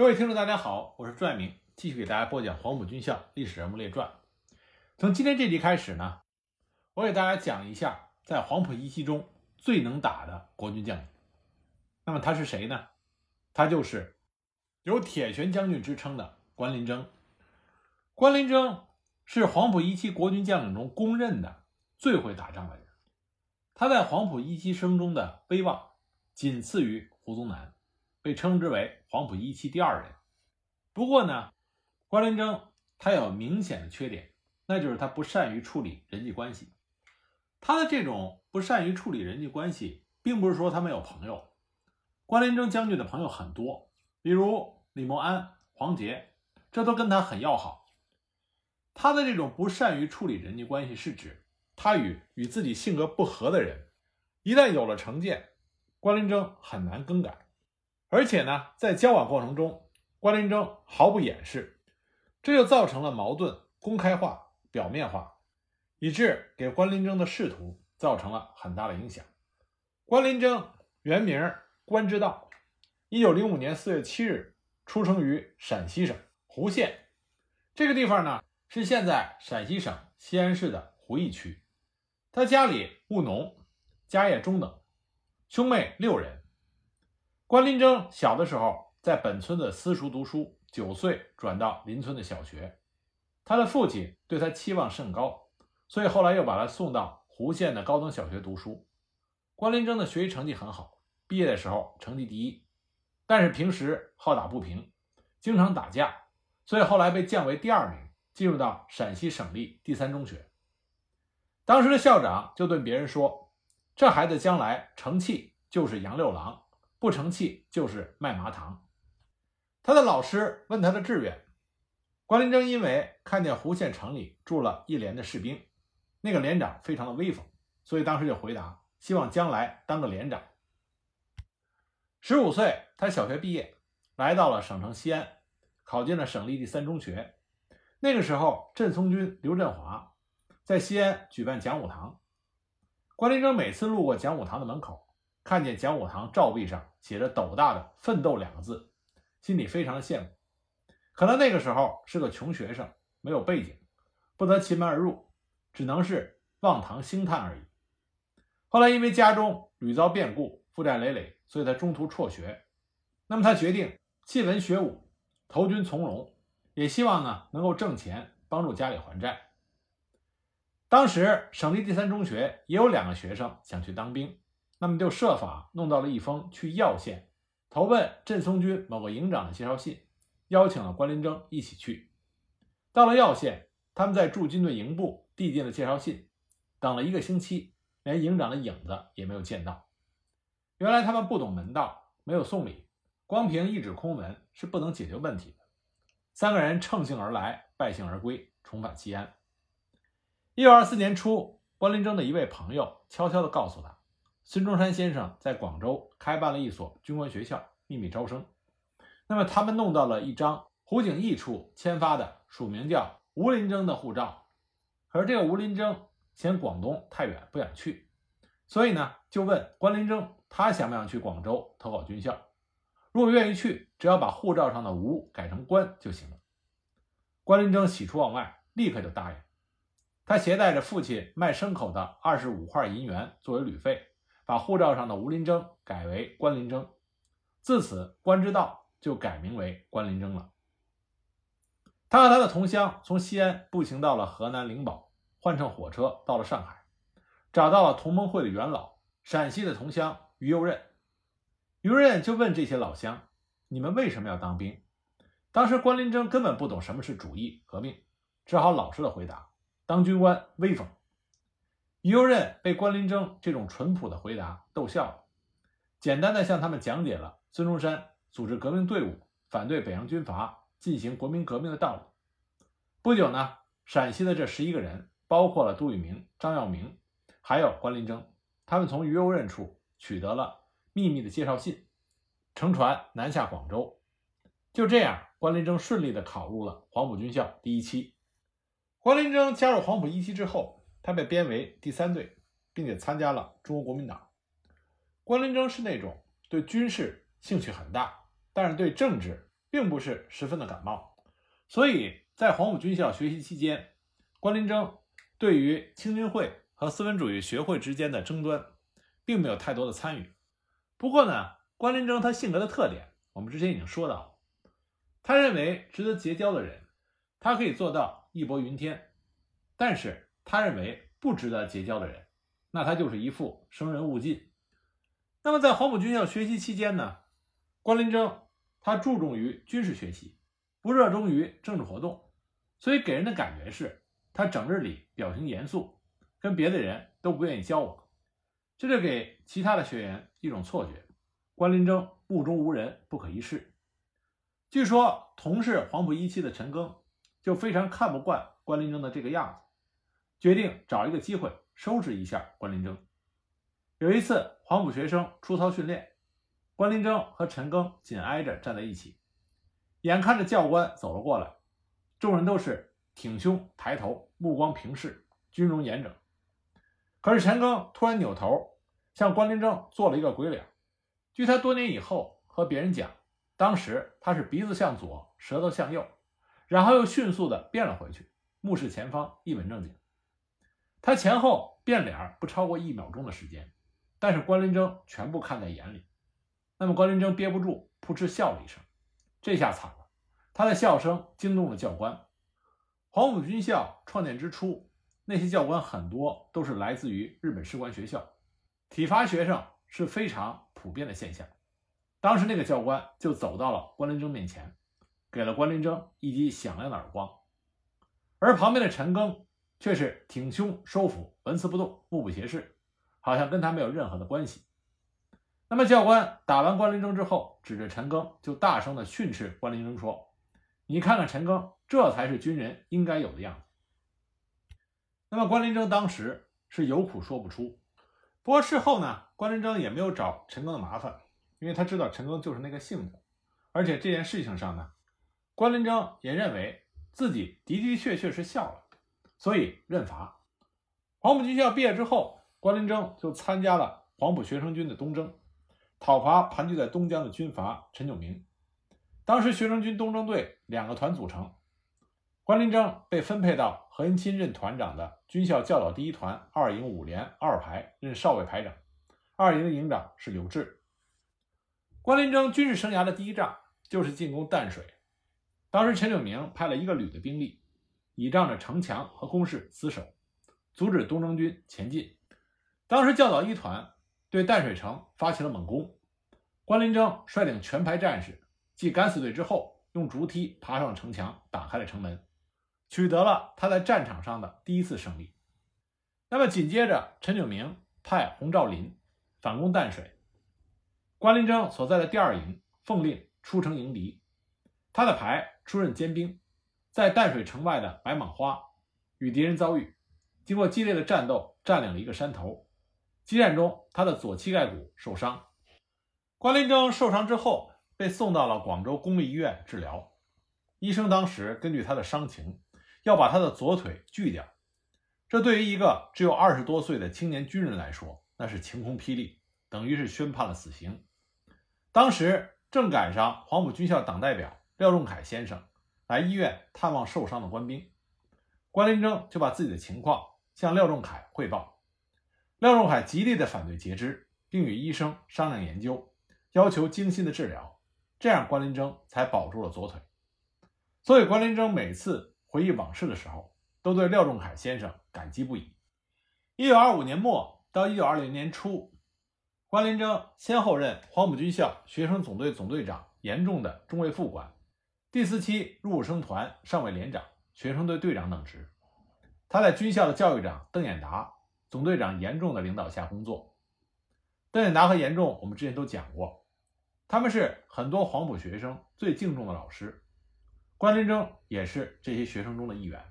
各位听众，大家好，我是朱爱明，继续给大家播讲黄埔军校历史人物列传。从今天这集开始呢，我给大家讲一下在黄埔一期中最能打的国军将领。那么他是谁呢？他就是有“铁拳将军”之称的关林征。关林征是黄埔一期国军将领中公认的最会打仗的人，他在黄埔一期生中的威望仅次于胡宗南。被称之为黄埔一期第二人。不过呢，关麟征他有明显的缺点，那就是他不善于处理人际关系。他的这种不善于处理人际关系，并不是说他没有朋友。关麟征将军的朋友很多，比如李默安、黄杰，这都跟他很要好。他的这种不善于处理人际关系，是指他与与自己性格不合的人，一旦有了成见，关麟征很难更改。而且呢，在交往过程中，关林征毫不掩饰，这就造成了矛盾公开化、表面化，以致给关林征的仕途造成了很大的影响。关林征原名关之道，一九零五年四月七日出生于陕西省胡县，这个地方呢是现在陕西省西安市的胡义区。他家里务农，家业中等，兄妹六人。关林征小的时候在本村的私塾读书，九岁转到邻村的小学。他的父亲对他期望甚高，所以后来又把他送到胡县的高等小学读书。关林征的学习成绩很好，毕业的时候成绩第一，但是平时好打不平，经常打架，所以后来被降为第二名，进入到陕西省立第三中学。当时的校长就对别人说：“这孩子将来成器就是杨六郎。”不成器就是卖麻糖。他的老师问他的志愿，关林征因为看见胡县城里住了一连的士兵，那个连长非常的威风，所以当时就回答希望将来当个连长。十五岁，他小学毕业，来到了省城西安，考进了省立第三中学。那个时候，镇松军刘振华在西安举办讲武堂，关林征每次路过讲武堂的门口。看见讲武堂照壁上写着斗大的“奋斗”两个字，心里非常的羡慕。可能那个时候是个穷学生，没有背景，不得其门而入，只能是望堂兴叹而已。后来因为家中屡遭变故，负债累累，所以他中途辍学。那么他决定弃文学武，投军从戎，也希望呢能够挣钱帮助家里还债。当时省立第三中学也有两个学生想去当兵。那么就设法弄到了一封去耀县投奔镇松军某个营长的介绍信，邀请了关林征一起去。到了耀县，他们在驻军队营部递进了介绍信，等了一个星期，连营长的影子也没有见到。原来他们不懂门道，没有送礼，光凭一纸空文是不能解决问题的。三个人乘兴而来，败兴而归，重返西安。一九二四年初，关林征的一位朋友悄悄地告诉他。孙中山先生在广州开办了一所军官学校，秘密招生。那么他们弄到了一张胡景翼处签发的署名叫吴林征的护照。可是这个吴林征嫌广东太远，不想去，所以呢就问关林征，他想不想去广州投考军校？如果愿意去，只要把护照上的吴改成关就行了。关林征喜出望外，立刻就答应。他携带着父亲卖牲口的二十五块银元作为旅费。把护照上的吴林征改为关林征，自此关之道就改名为关林征了。他和他的同乡从西安步行到了河南灵宝，换乘火车到了上海，找到了同盟会的元老陕西的同乡于右任。于右任就问这些老乡：“你们为什么要当兵？”当时关林征根本不懂什么是主义革命，只好老实的回答：“当军官威风。”于右任被关林征这种淳朴的回答逗笑了，简单的向他们讲解了孙中山组织革命队伍、反对北洋军阀、进行国民革命的道理。不久呢，陕西的这十一个人，包括了杜聿明、张耀明，还有关林征，他们从于右任处取得了秘密的介绍信，乘船南下广州。就这样，关林征顺利的考入了黄埔军校第一期。关林征加入黄埔一期之后。他被编为第三队，并且参加了中国国民党。关麟征是那种对军事兴趣很大，但是对政治并不是十分的感冒，所以在黄埔军校学习期间，关麟征对于青军会和资本主义学会之间的争端，并没有太多的参与。不过呢，关麟征他性格的特点，我们之前已经说到了，他认为值得结交的人，他可以做到义薄云天，但是他认为不值得结交的人，那他就是一副生人勿近。那么在黄埔军校学习期间呢，关林征他注重于军事学习，不热衷于政治活动，所以给人的感觉是他整日里表情严肃，跟别的人都不愿意交往。这就给其他的学员一种错觉：关林征目中无人，不可一世。据说同是黄埔一期的陈赓就非常看不惯关林征的这个样子，决定找一个机会收拾一下关林征。有一次黄埔学生出操训练，关林征和陈赓紧挨着站在一起，眼看着教官走了过来，众人都是挺胸抬头，目光平视，军容严整。可是陈赓突然扭头向关林征做了一个鬼脸。据他多年以后和别人讲，当时他是鼻子向左，舌头向右，然后又迅速的变了回去，目视前方，一本正经。他前后变脸不超过一秒钟的时间，但是关林征全部看在眼里。那么关林征憋不住，扑哧笑了一声。这下惨了，他的笑声惊动了教官。黄埔军校创建之初。那些教官很多都是来自于日本士官学校，体罚学生是非常普遍的现象。当时那个教官就走到了关林征面前，给了关林征一记响亮的耳光，而旁边的陈赓却是挺胸收腹，纹丝不动，目不斜视，好像跟他没有任何的关系。那么教官打完关林征之后，指着陈赓就大声的训斥关林征说：“你看看陈赓，这才是军人应该有的样子。”那么关林征当时是有苦说不出，不过事后呢，关林征也没有找陈赓的麻烦，因为他知道陈赓就是那个性子，而且这件事情上呢，关林征也认为自己的的确确是笑了，所以认罚。黄埔军校毕业之后，关麟征就参加了黄埔学生军的东征，讨伐盘踞在东江的军阀陈炯明。当时学生军东征队两个团组成。关麟征被分配到何应钦任团长的军校教导第一团二营五连二排任少尉排长，二营的营长是刘峙。关麟征军事生涯的第一仗就是进攻淡水，当时陈炯明派了一个旅的兵力，倚仗着城墙和工事死守，阻止东征军前进。当时教导一团对淡水城发起了猛攻，关林征率领全排战士继敢死队之后，用竹梯爬上城墙，打开了城门。取得了他在战场上的第一次胜利。那么紧接着，陈炯明派洪兆麟反攻淡水，关林征所在的第二营奉令出城迎敌。他的排出任尖兵，在淡水城外的白蟒花与敌人遭遇，经过激烈的战斗，占领了一个山头。激战中，他的左膝盖骨受伤。关麟征受伤之后，被送到了广州公立医院治疗。医生当时根据他的伤情。要把他的左腿锯掉，这对于一个只有二十多岁的青年军人来说，那是晴空霹雳，等于是宣判了死刑。当时正赶上黄埔军校党代表廖仲恺先生来医院探望受伤的官兵，关林征就把自己的情况向廖仲恺汇报。廖仲恺极力的反对截肢，并与医生商量研究，要求精心的治疗，这样关林征才保住了左腿。所以关林征每次。回忆往事的时候，都对廖仲恺先生感激不已。一九二五年末到一九二零年初，关林征先后任黄埔军校学生总队总队长、严重的中尉副官、第四期入伍生团上尉连长、学生队队长等职。他在军校的教育长邓演达、总队长严重的领导下工作。邓演达和严重，我们之前都讲过，他们是很多黄埔学生最敬重的老师。关麟征也是这些学生中的一员。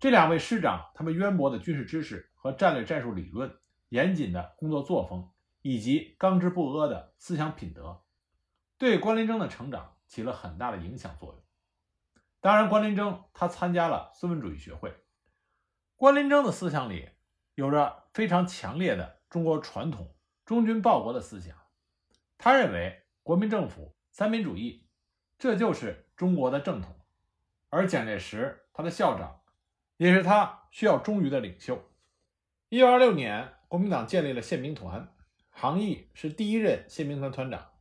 这两位师长，他们渊博的军事知识和战略战术理论，严谨的工作作风，以及刚直不阿的思想品德，对关麟征的成长起了很大的影响作用。当然，关林征他参加了孙文主义学会。关林征的思想里有着非常强烈的中国传统忠君报国的思想。他认为国民政府三民主义。这就是中国的正统。而蒋介石，他的校长，也是他需要忠于的领袖。一九二六年，国民党建立了宪兵团，杭义是第一任宪兵团团长，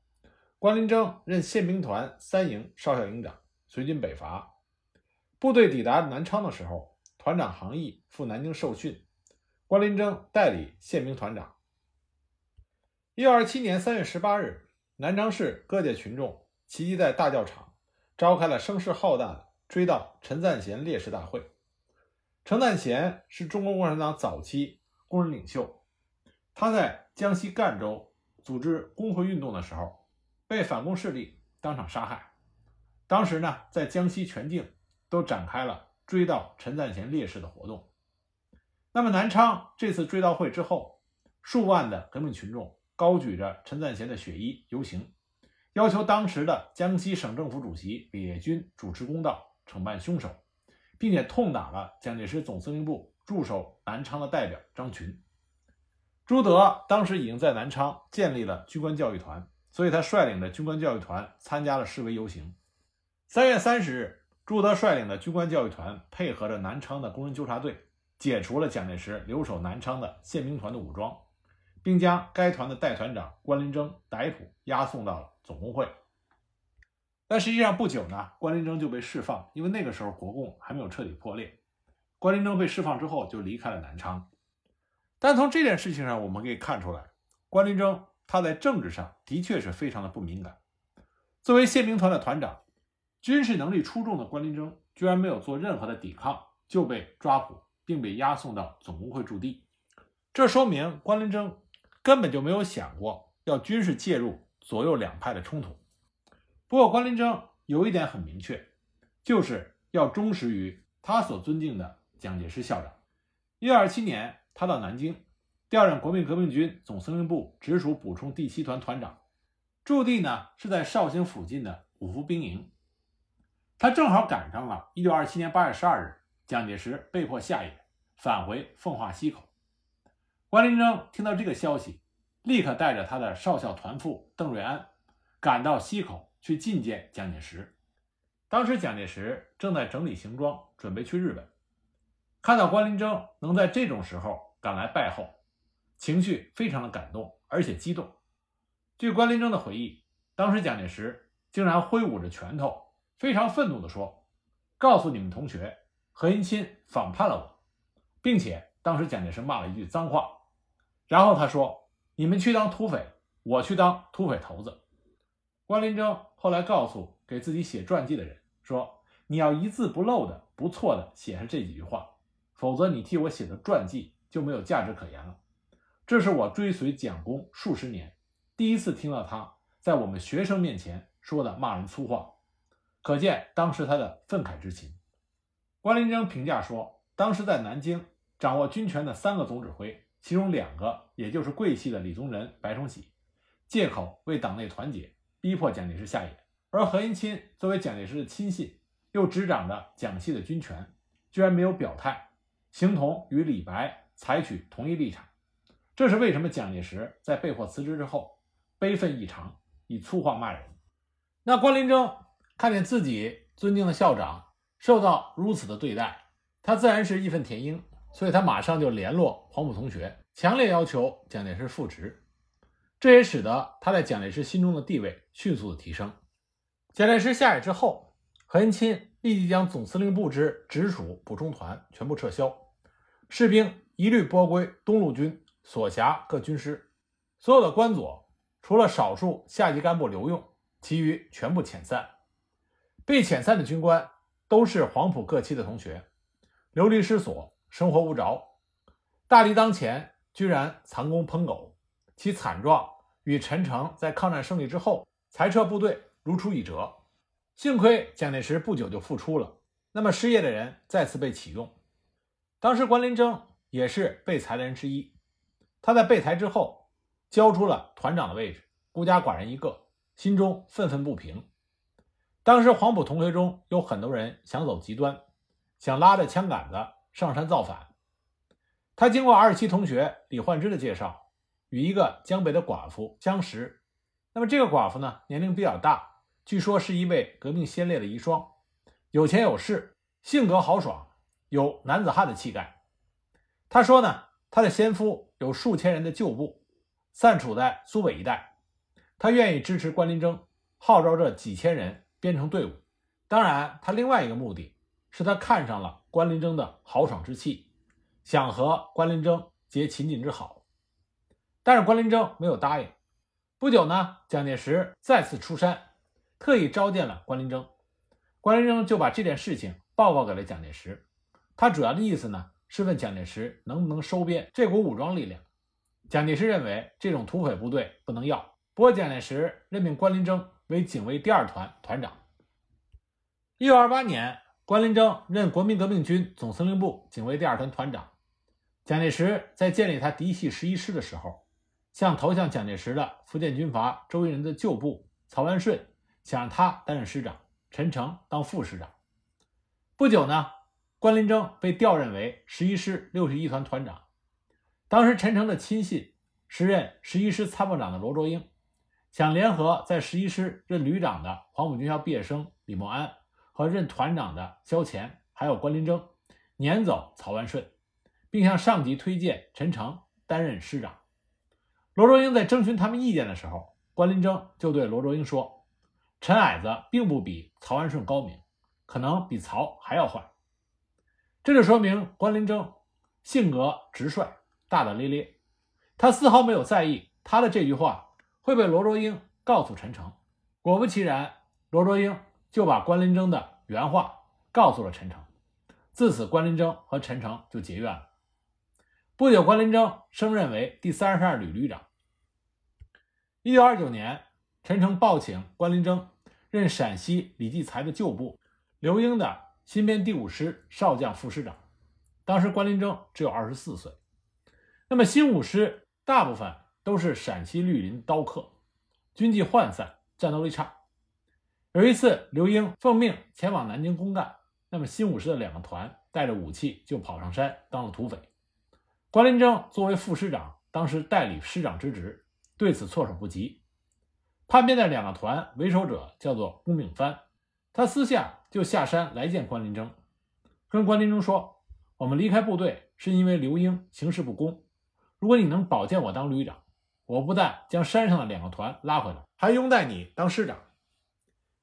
关林征任宪兵团三营少校营长，随军北伐。部队抵达南昌的时候，团长杭毅赴南京受训，关林征代理宪兵团长。一九二七年三月十八日，南昌市各界群众齐集在大教场，召开了声势浩大的追悼陈赞贤烈士大会。陈赞贤是中国共产党早期。工人领袖，他在江西赣州组织工会运动的时候，被反共势力当场杀害。当时呢，在江西全境都展开了追悼陈赞贤烈士的活动。那么，南昌这次追悼会之后，数万的革命群众高举着陈赞贤的血衣游行，要求当时的江西省政府主席李烈钧主持公道，惩办凶手，并且痛打了蒋介石总司令部。驻守南昌的代表张群，朱德当时已经在南昌建立了军官教育团，所以他率领着军官教育团参加了示威游行。三月三十日，朱德率领的军官教育团配合着南昌的工人纠察队，解除了蒋介石留守南昌的宪兵团的武装，并将该团的代团长关麟征逮捕押送到了总工会。但实际上不久呢，关麟征就被释放，因为那个时候国共还没有彻底破裂。关麟征被释放之后，就离开了南昌。但从这件事情上，我们可以看出来，关麟征他在政治上的确是非常的不敏感。作为宪兵团的团长，军事能力出众的关麟征居然没有做任何的抵抗，就被抓捕，并被押送到总工会驻地。这说明关麟征根本就没有想过要军事介入左右两派的冲突。不过，关麟征有一点很明确，就是要忠实于他所尊敬的。蒋介石校长，一九二七年，他到南京调任国民革命军总司令部直属补充第七团团长，驻地呢是在绍兴附近的五福兵营。他正好赶上了一九二七年八月十二日，蒋介石被迫下野，返回奉化溪口。关麟征听到这个消息，立刻带着他的少校团副邓瑞安，赶到溪口去觐见蒋介石。当时蒋介石正在整理行装，准备去日本。看到关麟征能在这种时候赶来拜候，情绪非常的感动，而且激动。据关麟征的回忆，当时蒋介石竟然挥舞着拳头，非常愤怒地说：“告诉你们同学，何应钦反叛了我，并且当时蒋介石骂了一句脏话，然后他说：‘你们去当土匪，我去当土匪头子。’关麟征后来告诉给自己写传记的人说：‘你要一字不漏的、不错的写下这几句话。’”否则，你替我写的传记就没有价值可言了。这是我追随蒋公数十年，第一次听到他在我们学生面前说的骂人粗话，可见当时他的愤慨之情。关麟征评价说，当时在南京掌握军权的三个总指挥，其中两个，也就是桂系的李宗仁、白崇禧，借口为党内团结，逼迫蒋介石下野；而何应钦作为蒋介石的亲信，又执掌着蒋系的军权，居然没有表态。形同与李白采取同一立场，这是为什么？蒋介石在被迫辞职之后，悲愤异常，以粗话骂人。那关麟征看见自己尊敬的校长受到如此的对待，他自然是义愤填膺，所以他马上就联络黄埔同学，强烈要求蒋介石复职。这也使得他在蒋介石心中的地位迅速的提升。蒋介石下野之后，何应钦立即将总司令部之直属补充团全部撤销。士兵一律拨归东路军所辖各军师，所有的官佐除了少数下级干部留用，其余全部遣散。被遣散的军官都是黄埔各期的同学，流离失所，生活无着。大敌当前，居然藏功烹狗，其惨状与陈诚在抗战胜利之后裁撤部队如出一辙。幸亏蒋介石不久就复出了，那么失业的人再次被启用。当时关麟征也是被裁的人之一，他在被裁之后交出了团长的位置，孤家寡人一个，心中愤愤不平。当时黄埔同学中有很多人想走极端，想拉着枪杆子上山造反。他经过二期同学李焕之的介绍，与一个江北的寡妇相识。那么这个寡妇呢，年龄比较大，据说是一位革命先烈的遗孀，有钱有势，性格豪爽，有男子汉的气概。他说呢，他的先夫有数千人的旧部，散处在苏北一带，他愿意支持关林征，号召这几千人编成队伍。当然，他另外一个目的是他看上了关林征的豪爽之气，想和关林征结秦晋之好。但是关林征没有答应。不久呢，蒋介石再次出山，特意召见了关林征。关林征就把这件事情报告给了蒋介石。他主要的意思呢，是问蒋介石能不能收编这股武装力量。蒋介石认为这种土匪部队不能要。不过蒋介石任命关林征为警卫第二团团长。一九二八年，关林征任国民革命军总司令部警卫第二团团长。蒋介石在建立他嫡系十一师的时候。向投向蒋介石的福建军阀周荫人的旧部曹万顺，想让他担任师长，陈诚当副师长。不久呢，关林征被调任为十一师六十一团团长。当时陈诚的亲信，时任十一师参谋长的罗卓英，想联合在十一师任旅长的黄埔军校毕业生李默安和任团长的萧乾，还有关林征，撵走曹万顺，并向上级推荐陈诚担任师长。罗卓英在征询他们意见的时候，关林征就对罗卓英说：“陈矮子并不比曹万顺高明，可能比曹还要坏。”这就说明关林征性格直率、大大咧咧，他丝毫没有在意他的这句话会被罗卓英告诉陈诚。果不其然，罗卓英就把关林征的原话告诉了陈诚。自此，关林征和陈诚就结怨了。不久，关林征升任为第三十二旅旅长。一九二九年，陈诚报请关林征任陕西李继才的旧部刘英的新编第五师少将副师长。当时关林征只有二十四岁。那么新五师大部分都是陕西绿林刀客，军纪涣散，战斗力差。有一次，刘英奉命前往南京公干，那么新五师的两个团带着武器就跑上山当了土匪。关林征作为副师长，当时代理师长之职，对此措手不及。叛变的两个团为首者叫做龚炳藩，他私下就下山来见关林征，跟关林征说：“我们离开部队是因为刘英行事不公，如果你能保荐我当旅长，我不但将山上的两个团拉回来，还拥戴你当师长。”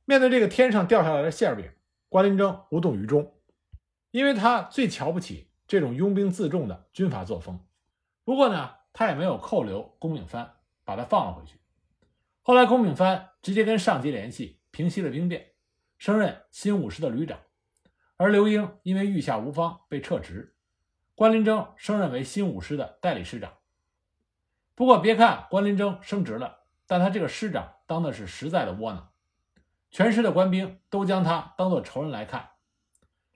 面对这个天上掉下来的馅饼，关林征无动于衷，因为他最瞧不起。这种拥兵自重的军阀作风，不过呢，他也没有扣留龚炳藩，把他放了回去。后来，龚炳藩直接跟上级联系，平息了兵变，升任新五师的旅长。而刘英因为御下无方被撤职，关林征升任为新五师的代理师长。不过，别看关林征升职了，但他这个师长当的是实在的窝囊，全师的官兵都将他当做仇人来看。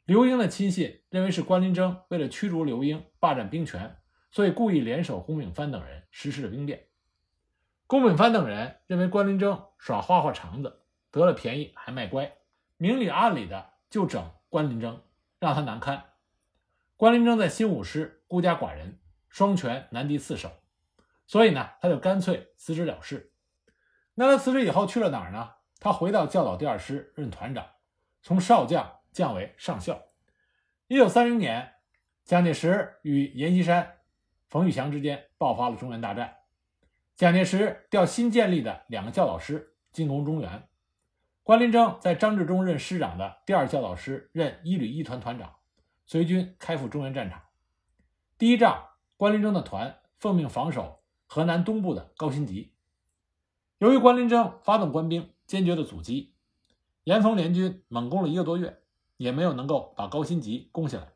刘英的亲信认为是关林征为了驱逐刘英、霸占兵权，所以故意联手龚炳藩等人实施了兵变。龚炳藩等人认为关林征耍花花肠子，得了便宜还卖乖，明里暗里的就整关林征，让他难堪。关林征在新五师孤家寡人，双拳难敌四手，所以呢，他就干脆辞职了事。那他辞职以后去了哪儿呢？他回到教导第二师任团长，从少将。降为上校。一九三零年，蒋介石与阎锡山、冯玉祥之间爆发了中原大战。蒋介石调新建立的两个教导师进攻中原。关林征在张治中任师长的第二教导师任一旅一团团长，随军开赴中原战场。第一仗，关林征的团奉命防守河南东部的高辛集。由于关林征发动官兵，坚决的阻击，严冯联军猛攻了一个多月。也没有能够把高辛集攻下来。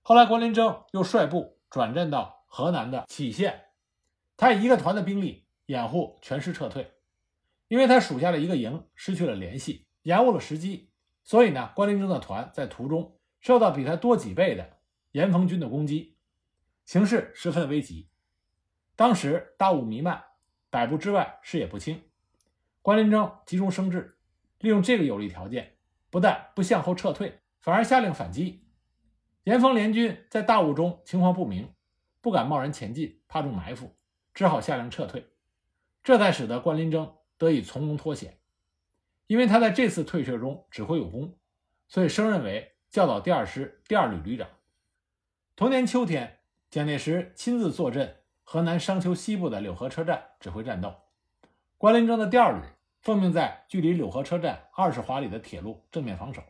后来，关林征又率部转战到河南的杞县，他以一个团的兵力掩护全师撤退。因为他属下的一个营失去了联系，延误了时机，所以呢，关林征的团在途中受到比他多几倍的严冯军的攻击，形势十分危急。当时大雾弥漫，百步之外视野不清，关林征急中生智，利用这个有利条件。不但不向后撤退，反而下令反击。严冯联军在大雾中情况不明，不敢贸然前进，怕中埋伏，只好下令撤退。这才使得关林征得以从容脱险。因为他在这次退却中指挥有功，所以升任为教导第二师第二旅旅长。同年秋天，蒋介石亲自坐镇河南商丘西部的柳河车站指挥战斗。关麟征的第二旅奉命在距离柳河车站二十华里的铁路正面防守，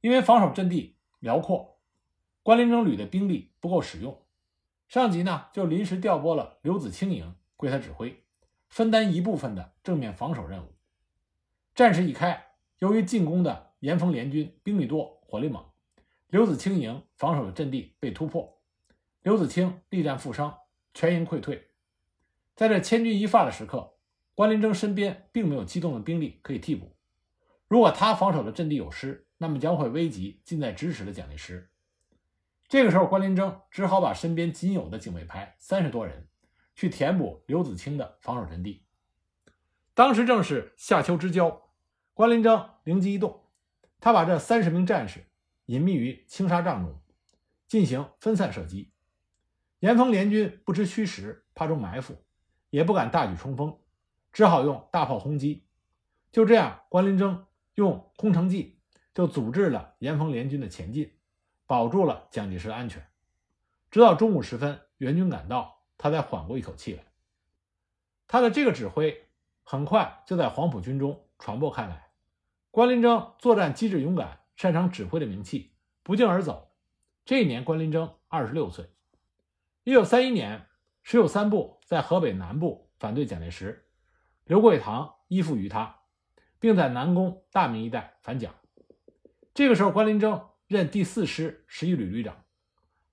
因为防守阵地辽阔，关麟征旅的兵力不够使用，上级呢就临时调拨了刘子清营归他指挥，分担一部分的正面防守任务。战事一开，由于进攻的严冯联军兵力多、火力猛，刘子清营防守的阵地被突破，刘子清力战负伤，全营溃退。在这千钧一发的时刻，关麟征身边并没有机动的兵力可以替补。如果他防守的阵地有失，那么将会危及近在咫尺的蒋介石。这个时候，关麟征只好把身边仅有的警卫排三十多人去填补刘子清的防守阵地。当时正是夏秋之交，关麟征灵机一动，他把这三十名战士隐秘于青纱帐中，进行分散射击。严冯联军不知虚实，怕中埋伏，也不敢大举冲锋，只好用大炮轰击。就这样，关麟征用空城计就阻滞了严冯联军的前进，保住了蒋介石的安全。直到中午时分，援军赶到，他才缓过一口气来。他的这个指挥。很快就在黄埔军中传播开来，关林征作战机智勇敢、擅长指挥的名气不胫而走。这一年，关林征二十六岁。一九三一年，十有三部在河北南部反对蒋介石，刘桂堂依附于他，并在南宫、大名一带反蒋。这个时候，关林征任第四师十一旅旅长，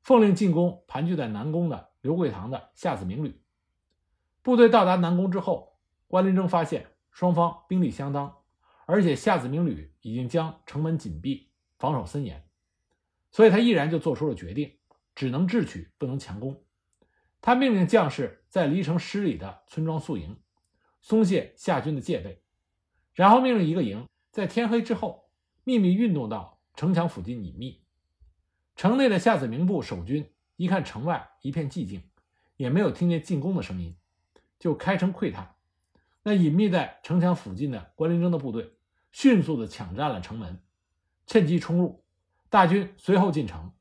奉令进攻盘踞在南宫的刘桂堂的下子明旅。部队到达南宫之后。关林征发现双方兵力相当，而且夏子明旅已经将城门紧闭，防守森严，所以他毅然就做出了决定，只能智取，不能强攻。他命令将士在离城十里的村庄宿营，松懈夏军的戒备，然后命令一个营在天黑之后秘密运动到城墙附近隐秘。城内的夏子明部守军一看城外一片寂静，也没有听见进攻的声音，就开城窥探。那隐秘在城墙附近的关林征的部队迅速地抢占了城门，趁机冲入，大军随后进城，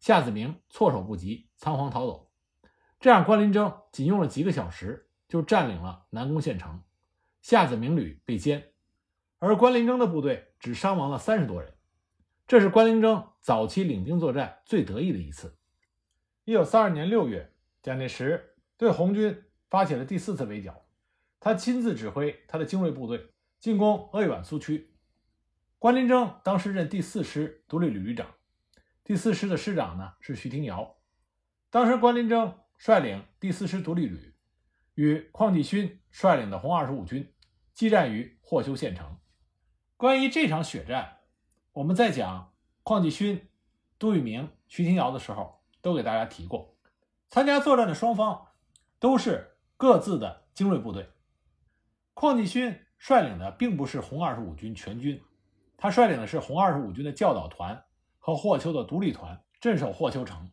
夏子明措手不及，仓皇逃走。这样，关林征仅用了几个小时就占领了南宫县城，夏子明旅被歼，而关林征的部队只伤亡了三十多人。这是关林征早期领兵作战最得意的一次。一九三二年六月，蒋介石对红军发起了第四次围剿。他亲自指挥他的精锐部队进攻鄂豫皖苏区。关林征当时任第四师独立旅旅长，第四师的师长呢是徐廷瑶。当时关林征率领第四师独立旅，与邝继勋率领的红二十五军激战于霍邱县城。关于这场血战，我们在讲邝继勋、杜聿明、徐廷瑶的时候，都给大家提过。参加作战的双方都是各自的精锐部队。邝继勋率领的并不是红二十五军全军，他率领的是红二十五军的教导团和霍邱的独立团，镇守霍邱城。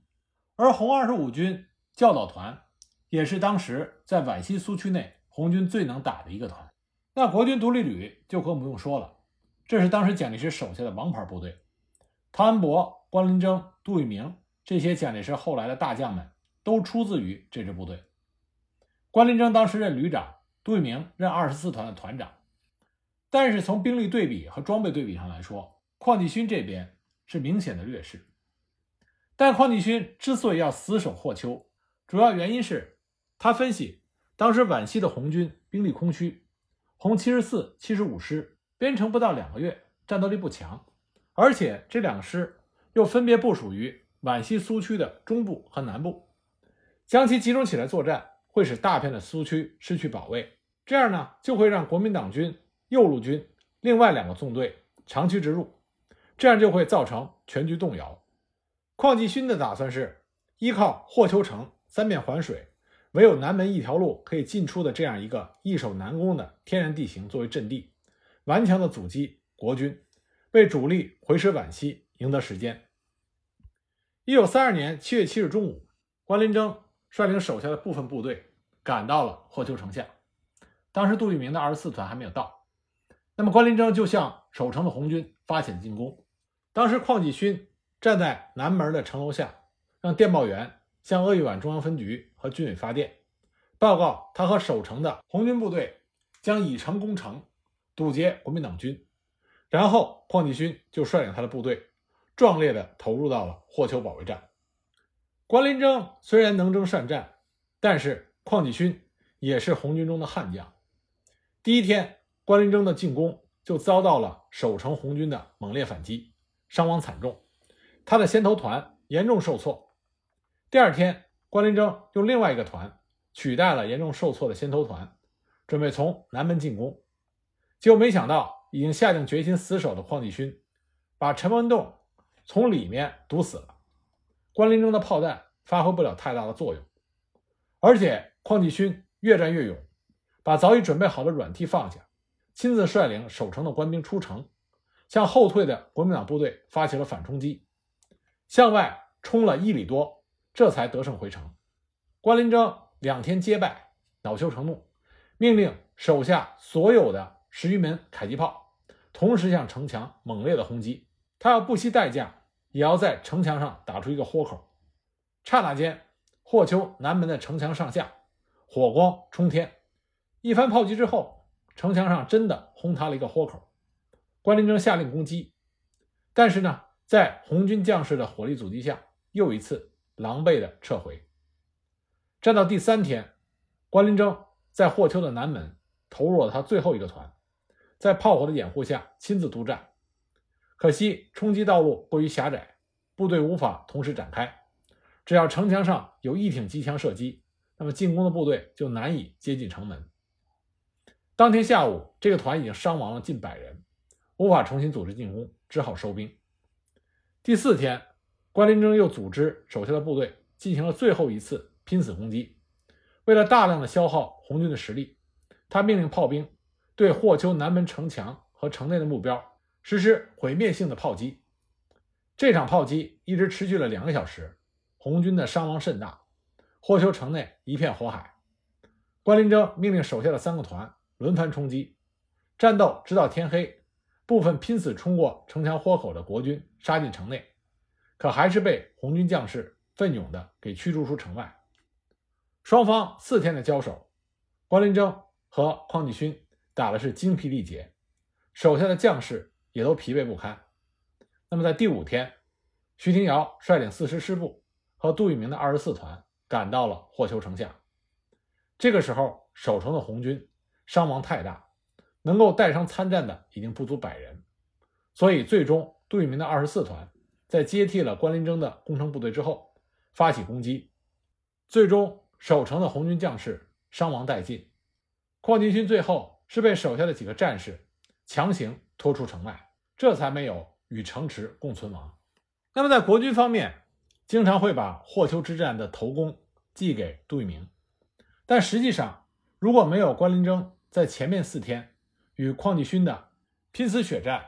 而红二十五军教导团也是当时在皖西苏区内红军最能打的一个团。那国军独立旅就更不用说了，这是当时蒋介石手下的王牌部队，汤恩伯、关麟征、杜聿明这些蒋介石后来的大将们都出自于这支部队。关林征当时任旅长。杜聿明任二十四团的团长，但是从兵力对比和装备对比上来说，邝继勋这边是明显的劣势。但邝继勋之所以要死守霍邱，主要原因是他分析当时皖西的红军兵力空虚，红七十四、七十五师编成不到两个月，战斗力不强，而且这两个师又分别部署于皖西苏区的中部和南部，将其集中起来作战。会使大片的苏区失去保卫，这样呢就会让国民党军右路军另外两个纵队长驱直入，这样就会造成全局动摇。邝继勋的打算是依靠霍邱城三面环水，唯有南门一条路可以进出的这样一个易守难攻的天然地形作为阵地，顽强的阻击国军，为主力回师皖西赢得时间。一九三二年七月七日中午，关林征。率领手下的部分部队赶到了霍邱城下，当时杜聿明的二十四团还没有到。那么关林征就向守城的红军发起了进攻。当时邝继勋站在南门的城楼下，让电报员向鄂豫皖中央分局和军委发电，报告他和守城的红军部队将以城攻城，堵截国民党军。然后邝继勋就率领他的部队，壮烈地投入到了霍丘保卫战。关林征虽然能征善战，但是邝继勋也是红军中的悍将。第一天，关林征的进攻就遭到了守城红军的猛烈反击，伤亡惨重，他的先头团严重受挫。第二天，关林征用另外一个团取代了严重受挫的先头团，准备从南门进攻，结果没想到已经下定决心死守的邝继勋把陈文洞从里面堵死了，关林征的炮弹发挥不了太大的作用，而且邝继勋越战越勇。把早已准备好的软梯放下，亲自率领守城的官兵出城，向后退的国民党部队发起了反冲击，向外冲了一里多，这才得胜回城。关林征两天皆败，恼羞成怒，命令手下所有的十余门迫击炮同时向城墙猛烈的轰击，他要不惜代价也要在城墙上打出一个豁口。刹那间，霍丘南门的城墙上下火光冲天。一番炮击之后，城墙上真的轰塌了一个豁口。关林征下令攻击，但是呢，在红军将士的火力阻击下，又一次狼狈的撤回。战到第三天，关林征在霍丘的南门投入了他最后一个团，在炮火的掩护下亲自督战。可惜冲击道路过于狭窄，部队无法同时展开。只要城墙上有一挺机枪射击，那么进攻的部队就难以接近城门。当天下午，这个团已经伤亡了近百人，无法重新组织进攻，只好收兵。第四天，关林征又组织手下的部队进行了最后一次拼死攻击。为了大量的消耗红军的实力，他命令炮兵对霍丘南门城墙和城内的目标实施毁灭性的炮击。这场炮击一直持续了两个小时，红军的伤亡甚大，霍丘城内一片火海。关林征命令手下的三个团。轮番冲击，战斗直到天黑，部分拼死冲过城墙豁口的国军杀进城内，可还是被红军将士奋勇的给驱逐出城外。双方四天的交手，关林征和邝继勋打的是精疲力竭，手下的将士也都疲惫不堪。那么在第五天，徐廷瑶率领四师师部和杜聿明的二十四团赶到了霍丘城下，这个时候守城的红军。伤亡太大，能够带伤参战的已经不足百人，所以最终杜聿明的二十四团在接替了关林征的攻城部队之后，发起攻击，最终守城的红军将士伤亡殆尽。邝继勋最后是被手下的几个战士强行拖出城外，这才没有与城池共存亡。那么在国军方面，经常会把霍丘之战的头功记给杜聿明，但实际上。如果没有关林征在前面四天与邝继勋的拼死血战，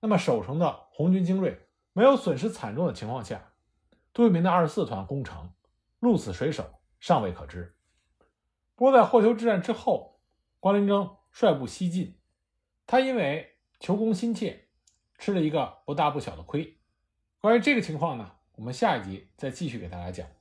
那么守城的红军精锐没有损失惨重的情况下，杜聿明的二十四团攻城鹿死谁手尚未可知。不过在霍丘之战之后，关林征率部西进，他因为求功心切，吃了一个不大不小的亏。关于这个情况呢，我们下一集再继续给大家讲。